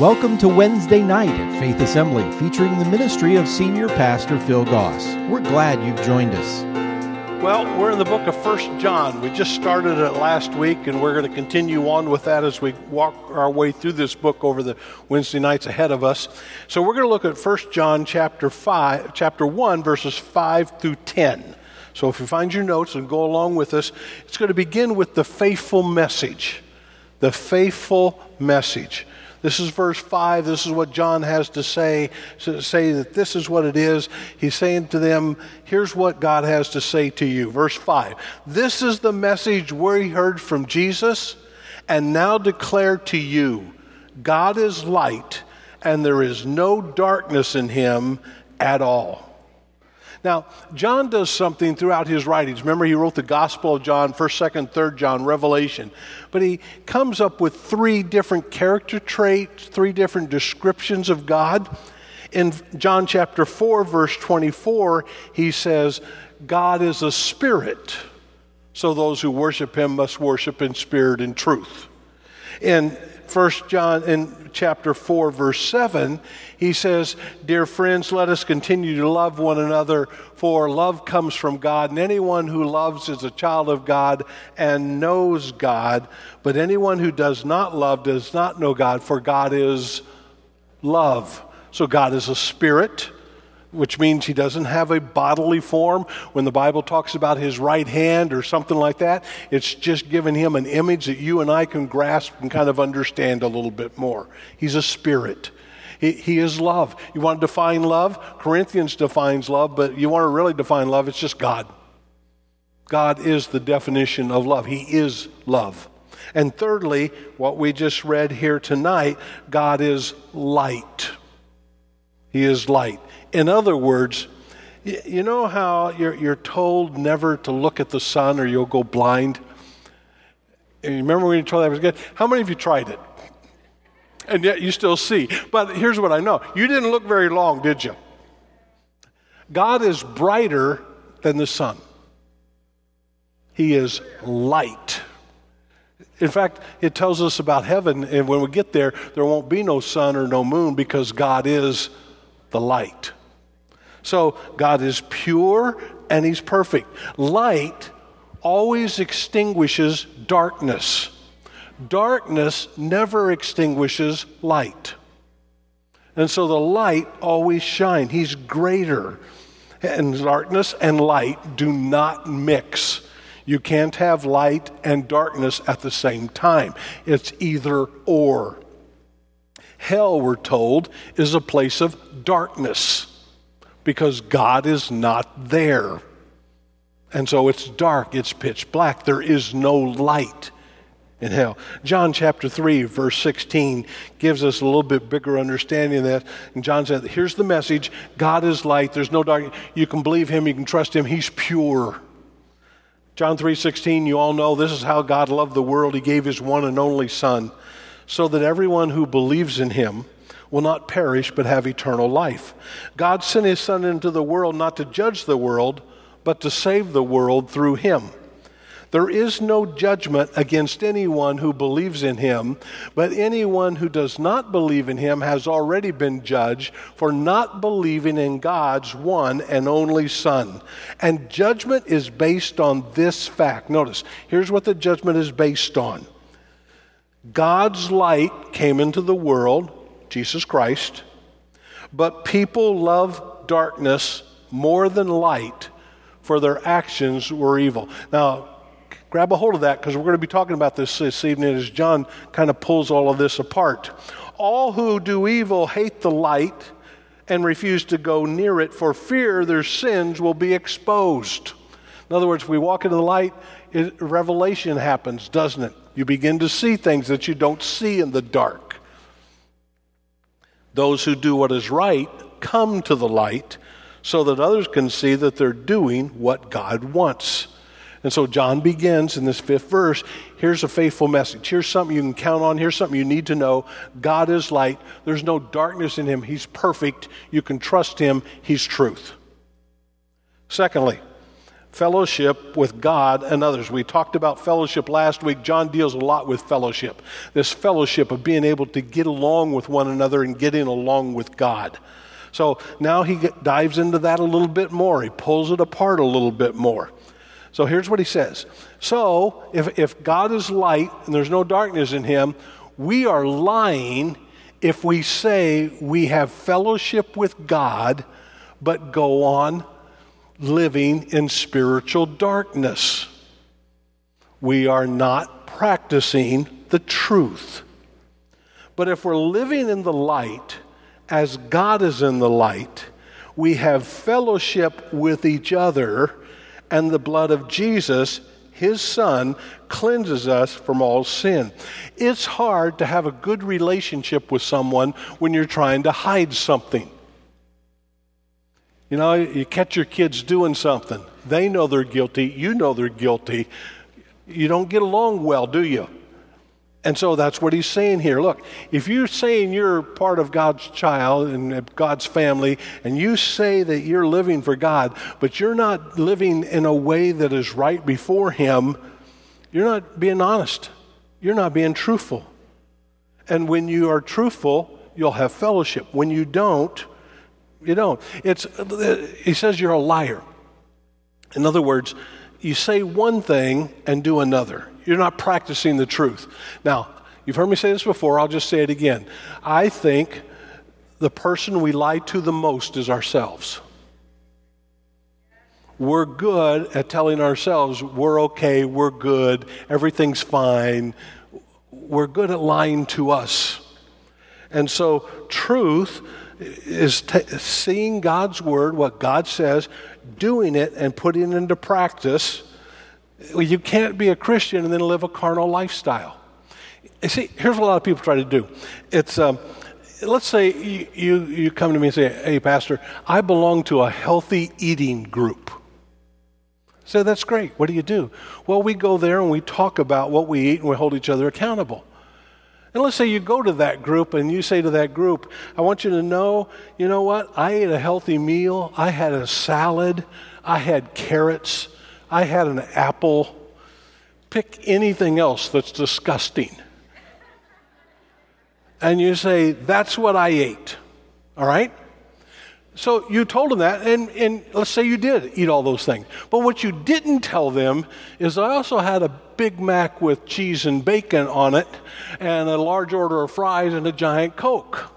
Welcome to Wednesday night at Faith Assembly, featuring the ministry of Senior Pastor Phil Goss. We're glad you've joined us. Well, we're in the book of First John. We just started it last week, and we're going to continue on with that as we walk our way through this book over the Wednesday nights ahead of us. So we're going to look at First John chapter five, chapter one, verses five through ten. So if you find your notes and go along with us, it's going to begin with the faithful message. The faithful message. This is verse 5. This is what John has to say, to say that this is what it is. He's saying to them, here's what God has to say to you. Verse 5. This is the message we heard from Jesus and now declare to you God is light, and there is no darkness in him at all. Now, John does something throughout his writings. Remember, he wrote the Gospel of John, 1st, 2nd, 3rd John, Revelation. But he comes up with three different character traits, three different descriptions of God. In John chapter 4, verse 24, he says, God is a spirit, so those who worship him must worship in spirit and truth. In First John in chapter 4 verse 7, he says, "Dear friends, let us continue to love one another, for love comes from God, and anyone who loves is a child of God and knows God, but anyone who does not love does not know God, for God is love." So God is a spirit which means he doesn't have a bodily form. When the Bible talks about his right hand or something like that, it's just giving him an image that you and I can grasp and kind of understand a little bit more. He's a spirit. He, he is love. You want to define love? Corinthians defines love, but you want to really define love, it's just God. God is the definition of love. He is love. And thirdly, what we just read here tonight, God is light. He is light. In other words, you know how you're, you're told never to look at the sun or you'll go blind? And you remember when you told that was good? How many of you tried it? And yet you still see. But here's what I know you didn't look very long, did you? God is brighter than the sun, He is light. In fact, it tells us about heaven, and when we get there, there won't be no sun or no moon because God is the light. So God is pure and He's perfect. Light always extinguishes darkness, darkness never extinguishes light. And so the light always shines. He's greater. And darkness and light do not mix. You can't have light and darkness at the same time. It's either or. Hell, we're told, is a place of darkness because God is not there. And so it's dark, it's pitch black. There is no light in hell. John chapter 3, verse 16 gives us a little bit bigger understanding of that. And John said, Here's the message God is light, there's no dark. You can believe him, you can trust him, he's pure. John 3:16 you all know this is how God loved the world he gave his one and only son so that everyone who believes in him will not perish but have eternal life. God sent his Son into the world not to judge the world, but to save the world through him. There is no judgment against anyone who believes in him, but anyone who does not believe in him has already been judged for not believing in God's one and only Son. And judgment is based on this fact. Notice, here's what the judgment is based on God's light came into the world Jesus Christ. But people love darkness more than light, for their actions were evil. Now, grab a hold of that because we're going to be talking about this this evening as John kind of pulls all of this apart. All who do evil hate the light and refuse to go near it for fear their sins will be exposed. In other words, we walk into the light, it, revelation happens, doesn't it? You begin to see things that you don't see in the dark. Those who do what is right come to the light so that others can see that they're doing what God wants. And so John begins in this fifth verse. Here's a faithful message. Here's something you can count on. Here's something you need to know. God is light. There's no darkness in him. He's perfect. You can trust him. He's truth. Secondly, fellowship with God and others. We talked about fellowship last week. John deals a lot with fellowship. This fellowship of being able to get along with one another and getting along with God. So now he dives into that a little bit more. He pulls it apart a little bit more. So here's what he says. So if, if God is light and there's no darkness in him, we are lying if we say we have fellowship with God, but go on living in spiritual darkness. We are not practicing the truth. But if we're living in the light, as God is in the light, we have fellowship with each other, and the blood of Jesus, his son, cleanses us from all sin. It's hard to have a good relationship with someone when you're trying to hide something. You know, you catch your kids doing something. They know they're guilty. You know they're guilty. You don't get along well, do you? And so that's what he's saying here. Look, if you're saying you're part of God's child and God's family, and you say that you're living for God, but you're not living in a way that is right before Him, you're not being honest. You're not being truthful. And when you are truthful, you'll have fellowship. When you don't, you don't. It's, he says you're a liar. In other words, you say one thing and do another. You're not practicing the truth. Now, you've heard me say this before, I'll just say it again. I think the person we lie to the most is ourselves. We're good at telling ourselves we're okay, we're good, everything's fine. We're good at lying to us. And so, truth is t- seeing God's word, what God says, doing it and putting it into practice you can't be a Christian and then live a carnal lifestyle. You see, here's what a lot of people try to do. It's, um, let's say you, you, you come to me and say, hey, Pastor, I belong to a healthy eating group. So that's great. What do you do? Well, we go there and we talk about what we eat and we hold each other accountable. And let's say you go to that group and you say to that group, I want you to know, you know what? I ate a healthy meal. I had a salad. I had carrots. I had an apple. Pick anything else that's disgusting. And you say, That's what I ate. All right? So you told them that, and, and let's say you did eat all those things. But what you didn't tell them is I also had a Big Mac with cheese and bacon on it, and a large order of fries and a giant Coke.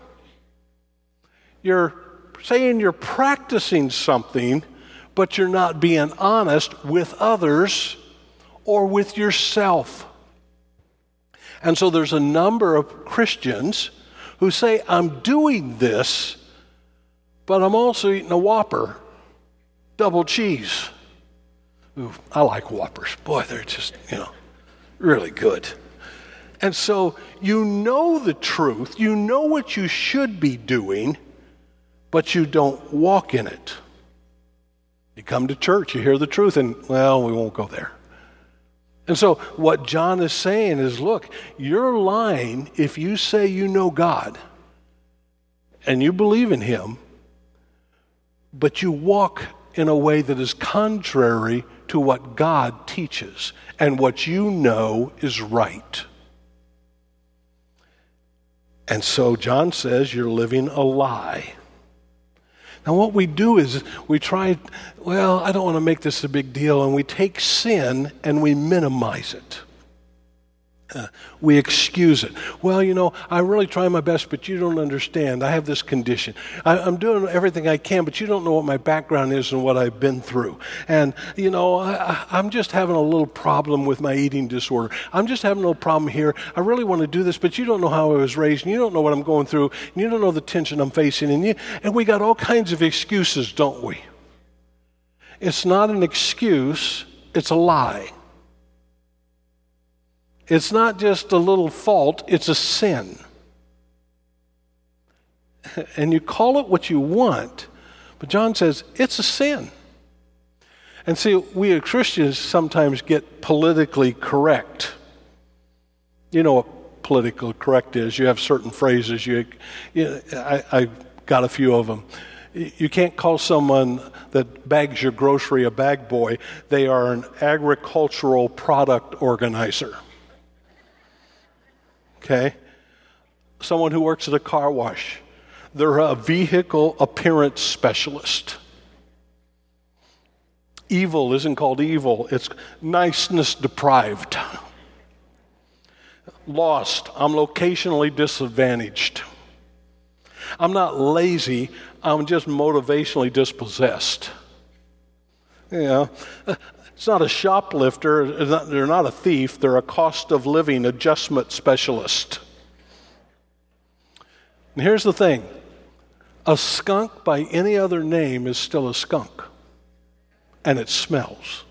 You're saying you're practicing something but you're not being honest with others or with yourself. And so there's a number of Christians who say, I'm doing this, but I'm also eating a Whopper, double cheese. Ooh, I like Whoppers. Boy, they're just, you know, really good. And so you know the truth, you know what you should be doing, but you don't walk in it. You come to church, you hear the truth, and, well, we won't go there. And so, what John is saying is look, you're lying if you say you know God and you believe in Him, but you walk in a way that is contrary to what God teaches and what you know is right. And so, John says you're living a lie. Now, what we do is we try, well, I don't want to make this a big deal, and we take sin and we minimize it. Uh, we excuse it. Well, you know, I really try my best, but you don't understand. I have this condition. I, am doing everything I can, but you don't know what my background is and what I've been through. And, you know, I, I'm just having a little problem with my eating disorder. I'm just having a little problem here. I really want to do this, but you don't know how I was raised, and you don't know what I'm going through, and you don't know the tension I'm facing. And, you, and we got all kinds of excuses, don't we? It's not an excuse, it's a lie. It's not just a little fault, it's a sin. And you call it what you want, but John says it's a sin. And see, we as Christians sometimes get politically correct. You know what politically correct is. You have certain phrases. You, you I, I got a few of them. You can't call someone that bags your grocery a bag boy. They are an agricultural product organizer. Okay? Someone who works at a car wash. They're a vehicle appearance specialist. Evil isn't called evil, it's niceness deprived. Lost, I'm locationally disadvantaged. I'm not lazy, I'm just motivationally dispossessed. Know, it's not a shoplifter, they're not a thief, they're a cost of living adjustment specialist. And here's the thing a skunk by any other name is still a skunk, and it smells.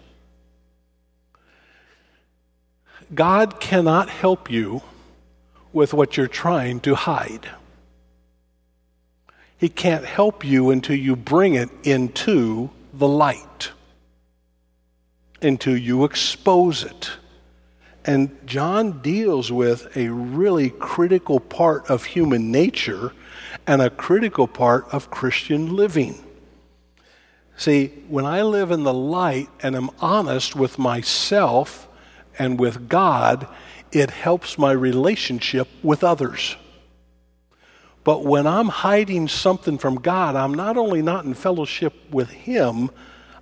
God cannot help you with what you're trying to hide. He can't help you until you bring it into the light, until you expose it. And John deals with a really critical part of human nature and a critical part of Christian living. See, when I live in the light and am honest with myself and with God, it helps my relationship with others. But when I'm hiding something from God, I'm not only not in fellowship with Him,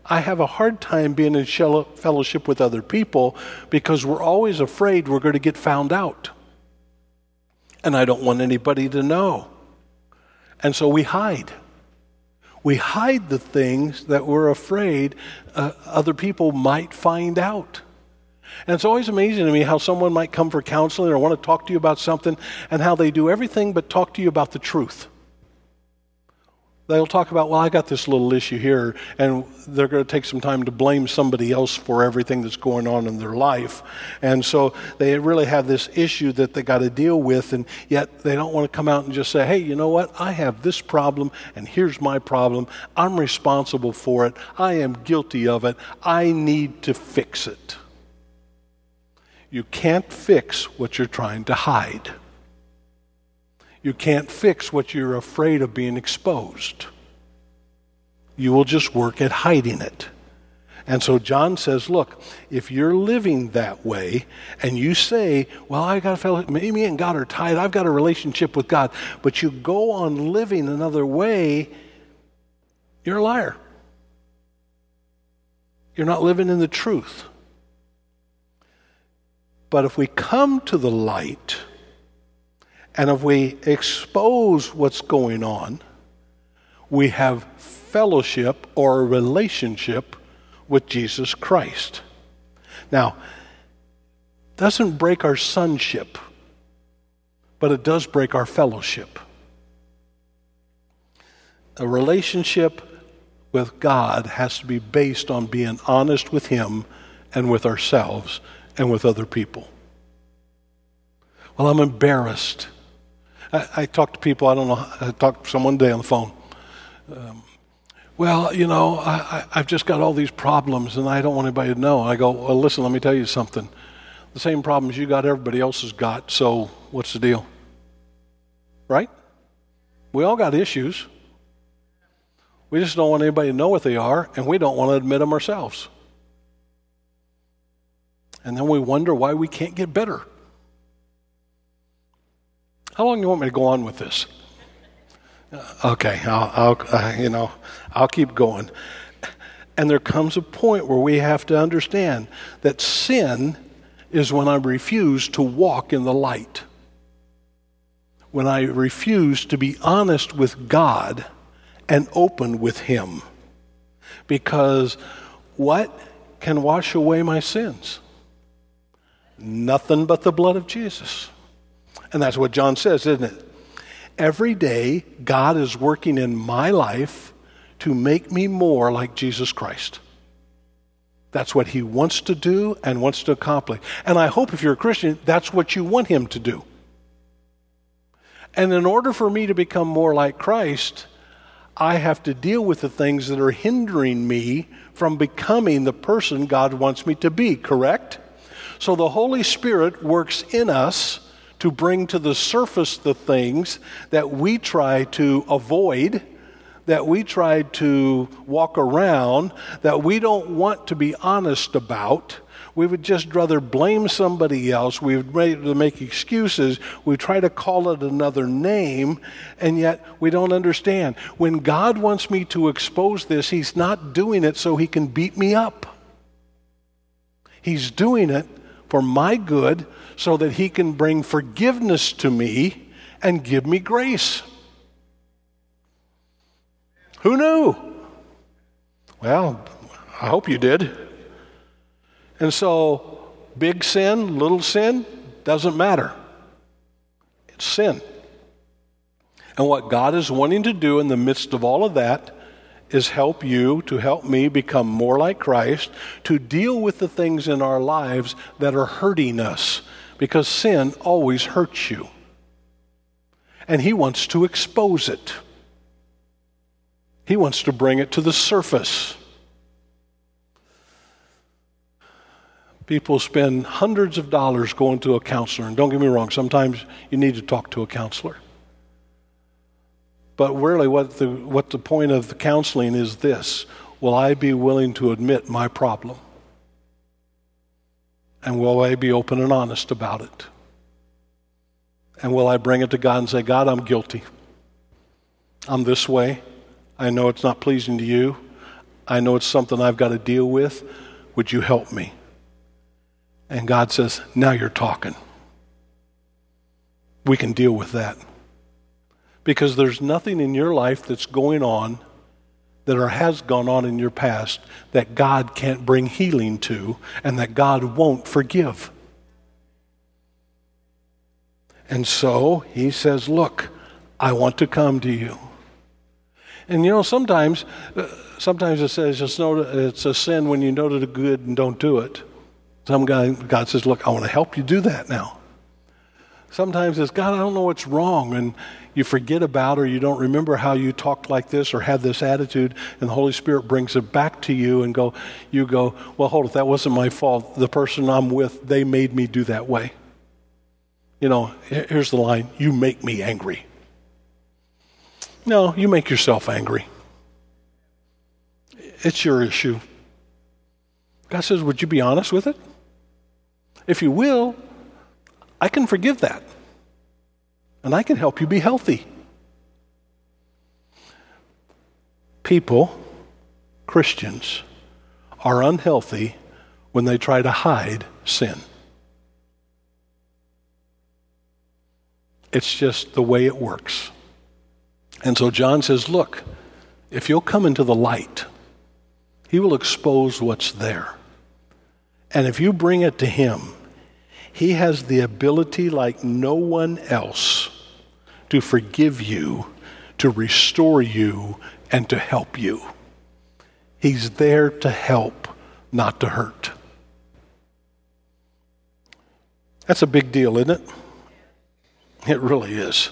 I have a hard time being in fellowship with other people because we're always afraid we're going to get found out. And I don't want anybody to know. And so we hide. We hide the things that we're afraid uh, other people might find out. And it's always amazing to me how someone might come for counseling or want to talk to you about something and how they do everything but talk to you about the truth. They'll talk about, well, I got this little issue here, and they're going to take some time to blame somebody else for everything that's going on in their life. And so they really have this issue that they got to deal with, and yet they don't want to come out and just say, hey, you know what? I have this problem, and here's my problem. I'm responsible for it. I am guilty of it. I need to fix it. You can't fix what you're trying to hide. You can't fix what you're afraid of being exposed. You will just work at hiding it. And so John says, look, if you're living that way and you say, well, I got a fellow, me and God are tied, I've got a relationship with God, but you go on living another way, you're a liar. You're not living in the truth. But if we come to the light and if we expose what's going on, we have fellowship or a relationship with Jesus Christ. Now, doesn't break our sonship, but it does break our fellowship. A relationship with God has to be based on being honest with Him and with ourselves and with other people. Well, I'm embarrassed. I, I talk to people, I don't know, I talked to someone today on the phone. Um, well, you know, I, have just got all these problems and I don't want anybody to know. I go, well, listen, let me tell you something. The same problems you got, everybody else has got, so what's the deal? Right? We all got issues. We just don't want anybody to know what they are, and we don't want to admit them ourselves. And then we wonder why we can't get better. How long do you want me to go on with this? Okay, I'll, I'll uh, you know, I'll keep going. And there comes a point where we have to understand that sin is when I refuse to walk in the light. When I refuse to be honest with God and open with Him. Because what can wash away my sins? Nothing but the blood of Jesus. And that's what John says, isn't it? Every day, God is working in my life to make me more like Jesus Christ. That's what he wants to do and wants to accomplish. And I hope if you're a Christian, that's what you want him to do. And in order for me to become more like Christ, I have to deal with the things that are hindering me from becoming the person God wants me to be, correct? So the Holy Spirit works in us to bring to the surface the things that we try to avoid, that we try to walk around that we don't want to be honest about. We would just rather blame somebody else. We would make excuses. We try to call it another name, and yet we don't understand. When God wants me to expose this, He's not doing it so He can beat me up. He's doing it for my good so that He can bring forgiveness to me and give me grace. Who knew? Well, I hope you did. And so, big sin, little sin, doesn't matter. It's sin. And what God is wanting to do in the midst of all of that is help you to help me become more like Christ, to deal with the things in our lives that are hurting us, because sin always hurts you. And He wants to expose it. He wants to bring it to the surface. People spend hundreds of dollars going to a counselor, and don't get me wrong, sometimes you need to talk to a counselor. But really, what the, what the point of the counseling is this Will I be willing to admit my problem? And will I be open and honest about it? And will I bring it to God and say, God, I'm guilty. I'm this way. I know it's not pleasing to you. I know it's something I've got to deal with. Would you help me? And God says, Now you're talking. We can deal with that. Because there's nothing in your life that's going on that or has gone on in your past that God can't bring healing to and that God won't forgive. And so he says, Look, I want to come to you. And you know, sometimes, uh, sometimes it says it's, no, it's a sin when you know that it's good and don't do it. Some guy, God says, Look, I want to help you do that now. Sometimes it's, God, I don't know what's wrong. And you forget about or you don't remember how you talked like this or had this attitude, and the Holy Spirit brings it back to you and go, you go, well, hold it, that wasn't my fault. The person I'm with, they made me do that way. You know, here's the line you make me angry. No, you make yourself angry. It's your issue. God says, Would you be honest with it? If you will, I can forgive that. And I can help you be healthy. People, Christians, are unhealthy when they try to hide sin. It's just the way it works. And so John says, Look, if you'll come into the light, he will expose what's there. And if you bring it to him, he has the ability, like no one else, to forgive you, to restore you, and to help you. He's there to help, not to hurt. That's a big deal, isn't it? It really is.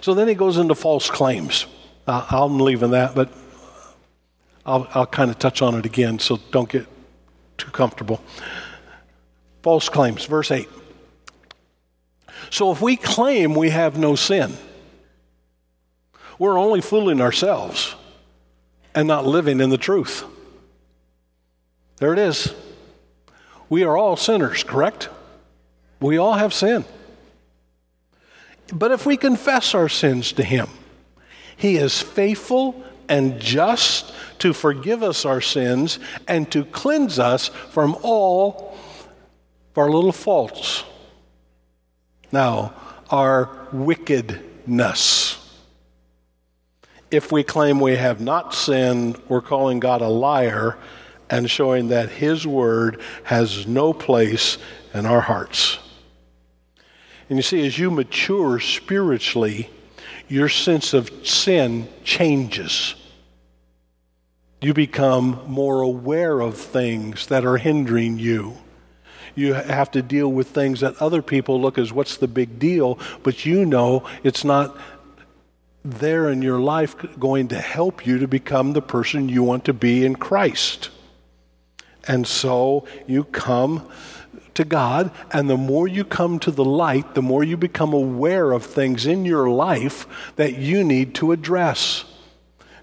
So then he goes into false claims. Uh, I'm leaving that, but I'll, I'll kind of touch on it again, so don't get too comfortable. False claims, verse 8. So if we claim we have no sin, we're only fooling ourselves and not living in the truth. There it is. We are all sinners, correct? We all have sin. But if we confess our sins to Him, He is faithful and just to forgive us our sins and to cleanse us from all of our little faults. Now, our wickedness. If we claim we have not sinned, we're calling God a liar and showing that His word has no place in our hearts. And you see, as you mature spiritually, your sense of sin changes. You become more aware of things that are hindering you. You have to deal with things that other people look as what's the big deal, but you know it's not there in your life going to help you to become the person you want to be in Christ. And so you come to God, and the more you come to the light, the more you become aware of things in your life that you need to address.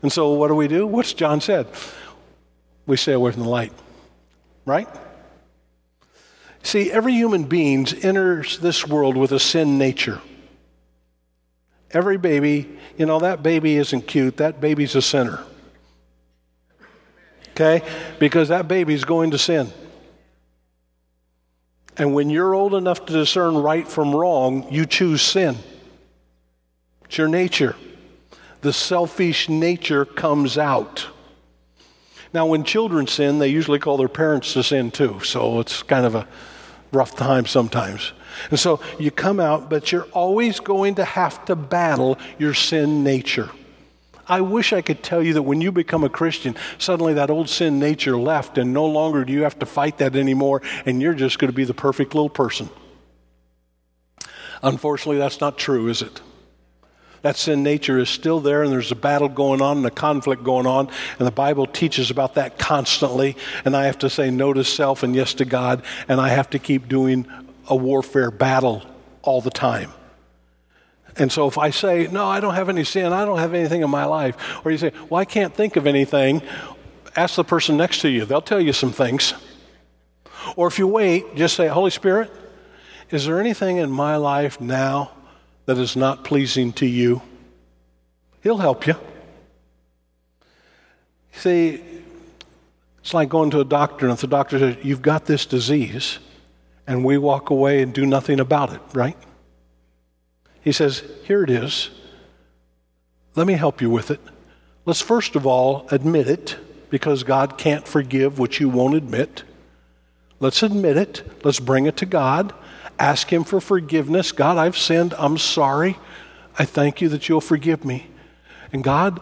And so what do we do? What's John said? We stay away from the light. Right? See, every human being enters this world with a sin nature. Every baby, you know, that baby isn't cute. That baby's a sinner. Okay? Because that baby's going to sin. And when you're old enough to discern right from wrong, you choose sin. It's your nature. The selfish nature comes out. Now, when children sin, they usually call their parents to sin too, so it's kind of a rough time sometimes. And so you come out, but you're always going to have to battle your sin nature. I wish I could tell you that when you become a Christian, suddenly that old sin nature left, and no longer do you have to fight that anymore, and you're just going to be the perfect little person. Unfortunately, that's not true, is it? That sin nature is still there, and there's a battle going on and a conflict going on, and the Bible teaches about that constantly. And I have to say no to self and yes to God, and I have to keep doing a warfare battle all the time. And so if I say, no, I don't have any sin, I don't have anything in my life, or you say, well, I can't think of anything, ask the person next to you. They'll tell you some things. Or if you wait, just say, Holy Spirit, is there anything in my life now that is not pleasing to you? He'll help you. See, it's like going to a doctor, and if the doctor says, You've got this disease, and we walk away and do nothing about it, right? He says, Here it is. Let me help you with it. Let's first of all admit it because God can't forgive what you won't admit. Let's admit it. Let's bring it to God. Ask Him for forgiveness. God, I've sinned. I'm sorry. I thank you that you'll forgive me. And God,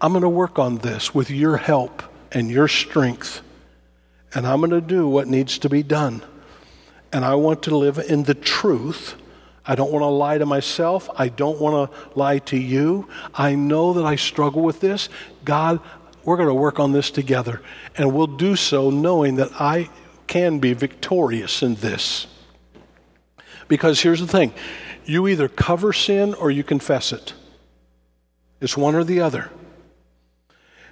I'm going to work on this with your help and your strength. And I'm going to do what needs to be done. And I want to live in the truth I don't want to lie to myself. I don't want to lie to you. I know that I struggle with this. God, we're going to work on this together. And we'll do so knowing that I can be victorious in this. Because here's the thing you either cover sin or you confess it, it's one or the other.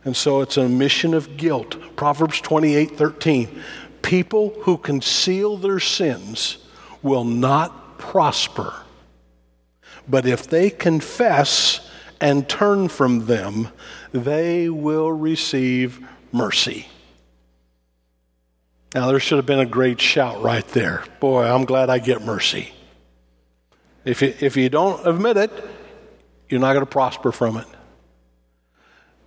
And so it's a mission of guilt. Proverbs 28 13. People who conceal their sins will not prosper. But if they confess and turn from them, they will receive mercy. Now, there should have been a great shout right there. Boy, I'm glad I get mercy. If you, if you don't admit it, you're not going to prosper from it.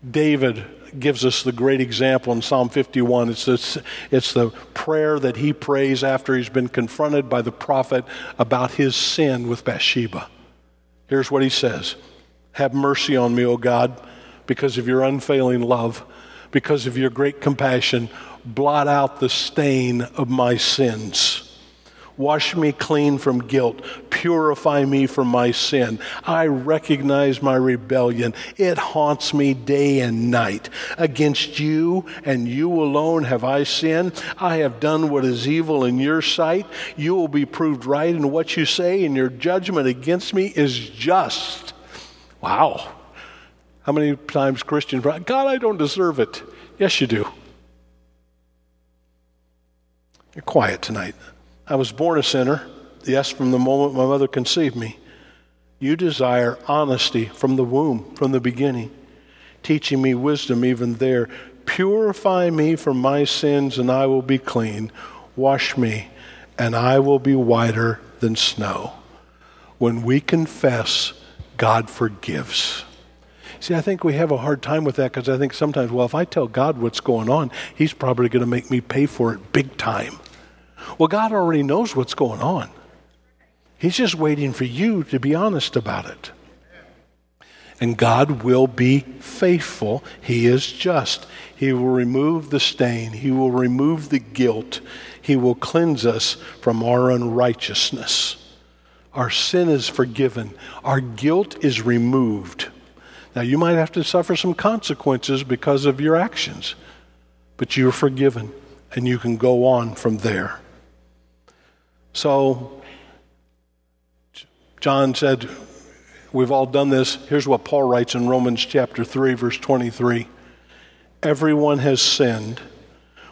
David gives us the great example in Psalm 51. It's, this, it's the prayer that he prays after he's been confronted by the prophet about his sin with Bathsheba. Here's what he says Have mercy on me, O God, because of your unfailing love, because of your great compassion. Blot out the stain of my sins. Wash me clean from guilt. Purify me from my sin. I recognize my rebellion. It haunts me day and night. Against you and you alone have I sinned. I have done what is evil in your sight. You will be proved right in what you say, and your judgment against me is just. Wow. How many times Christians, God, I don't deserve it. Yes, you do. You're quiet tonight. I was born a sinner, yes, from the moment my mother conceived me. You desire honesty from the womb, from the beginning, teaching me wisdom even there. Purify me from my sins, and I will be clean. Wash me, and I will be whiter than snow. When we confess, God forgives. See, I think we have a hard time with that because I think sometimes, well, if I tell God what's going on, He's probably going to make me pay for it big time. Well, God already knows what's going on. He's just waiting for you to be honest about it. And God will be faithful. He is just. He will remove the stain, He will remove the guilt, He will cleanse us from our unrighteousness. Our sin is forgiven, our guilt is removed. Now, you might have to suffer some consequences because of your actions, but you're forgiven and you can go on from there. So, John said, We've all done this. Here's what Paul writes in Romans chapter 3, verse 23 Everyone has sinned.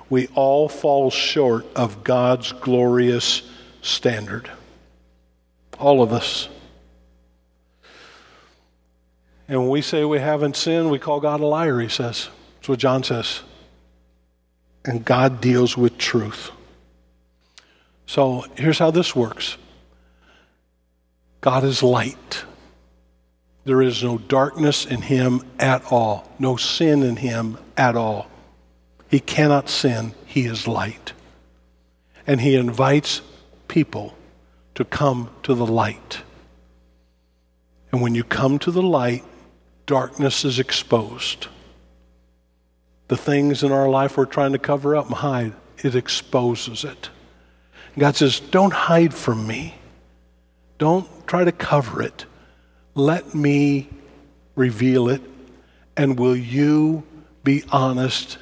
We all fall short of God's glorious standard. All of us. And when we say we haven't sinned, we call God a liar, he says. That's what John says. And God deals with truth. So here's how this works God is light. There is no darkness in him at all, no sin in him at all. He cannot sin, he is light. And he invites people to come to the light. And when you come to the light, darkness is exposed. The things in our life we're trying to cover up and hide, it exposes it. God says, Don't hide from me. Don't try to cover it. Let me reveal it. And will you be honest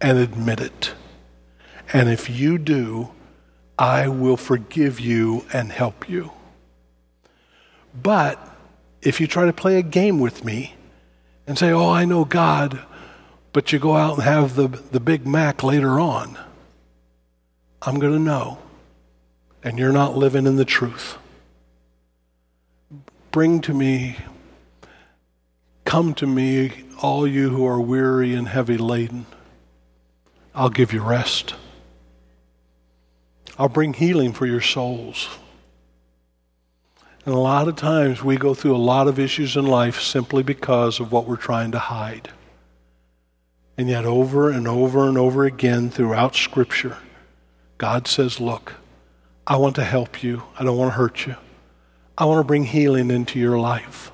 and admit it? And if you do, I will forgive you and help you. But if you try to play a game with me and say, Oh, I know God, but you go out and have the, the Big Mac later on, I'm going to know. And you're not living in the truth. Bring to me, come to me, all you who are weary and heavy laden. I'll give you rest. I'll bring healing for your souls. And a lot of times we go through a lot of issues in life simply because of what we're trying to hide. And yet, over and over and over again throughout Scripture, God says, Look, I want to help you. I don't want to hurt you. I want to bring healing into your life.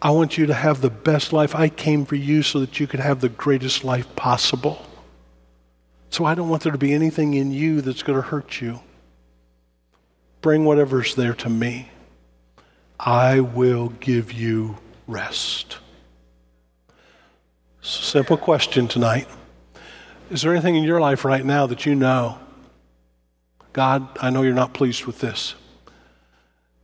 I want you to have the best life. I came for you so that you could have the greatest life possible. So I don't want there to be anything in you that's going to hurt you. Bring whatever's there to me. I will give you rest. Simple question tonight. Is there anything in your life right now that you know, God, I know you're not pleased with this?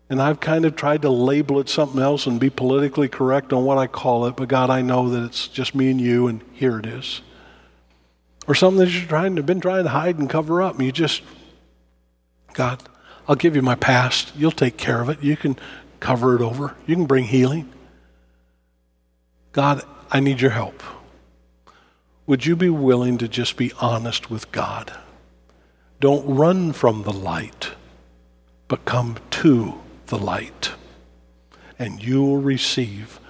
And I've kind of tried to label it something else and be politically correct on what I call it, but God, I know that it's just me and you, and here it is. Or something that to been trying to hide and cover up, and you just, God, I'll give you my past. You'll take care of it. You can cover it over. You can bring healing. God, I need your help. Would you be willing to just be honest with God? Don't run from the light, but come to the light, and you will receive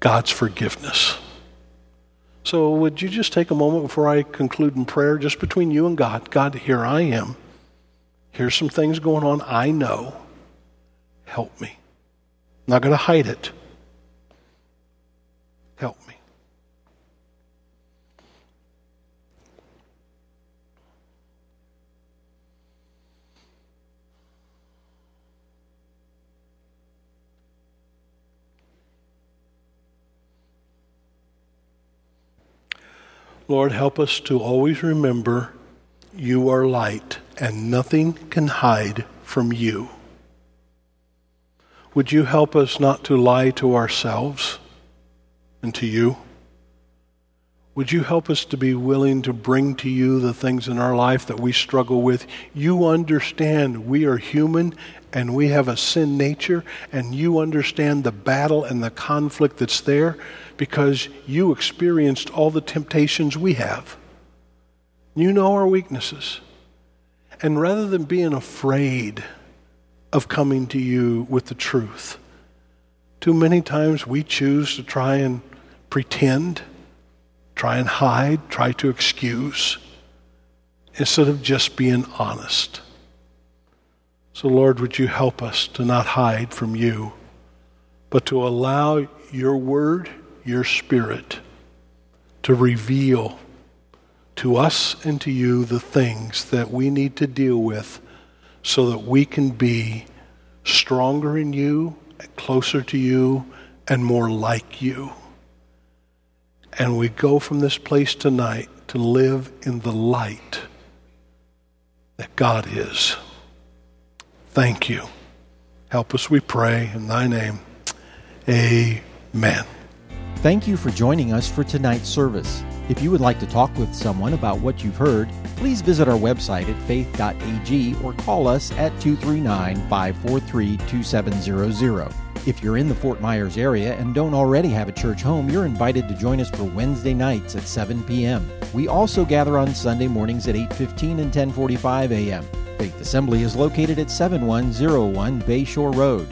God's forgiveness. So, would you just take a moment before I conclude in prayer, just between you and God? God, here I am. Here's some things going on I know. Help me. I'm not going to hide it. Help me. Lord, help us to always remember you are light and nothing can hide from you. Would you help us not to lie to ourselves and to you? Would you help us to be willing to bring to you the things in our life that we struggle with? You understand we are human and we have a sin nature, and you understand the battle and the conflict that's there because you experienced all the temptations we have. You know our weaknesses. And rather than being afraid of coming to you with the truth, too many times we choose to try and pretend, try and hide, try to excuse, instead of just being honest. So, Lord, would you help us to not hide from you, but to allow your word, your spirit, to reveal to us and to you the things that we need to deal with so that we can be stronger in you, closer to you, and more like you. And we go from this place tonight to live in the light that God is. Thank you. Help us, we pray, in thy name. Amen. Thank you for joining us for tonight's service. If you would like to talk with someone about what you've heard, please visit our website at faith.ag or call us at 239 543 2700. If you're in the Fort Myers area and don't already have a church home, you're invited to join us for Wednesday nights at 7 p.m. We also gather on Sunday mornings at 8:15 and 10:45 a.m. Faith Assembly is located at 7101 Bayshore Road.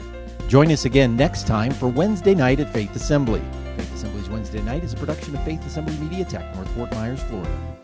Join us again next time for Wednesday night at Faith Assembly. Faith Assembly's Wednesday night is a production of Faith Assembly Media Tech, North Fort Myers, Florida.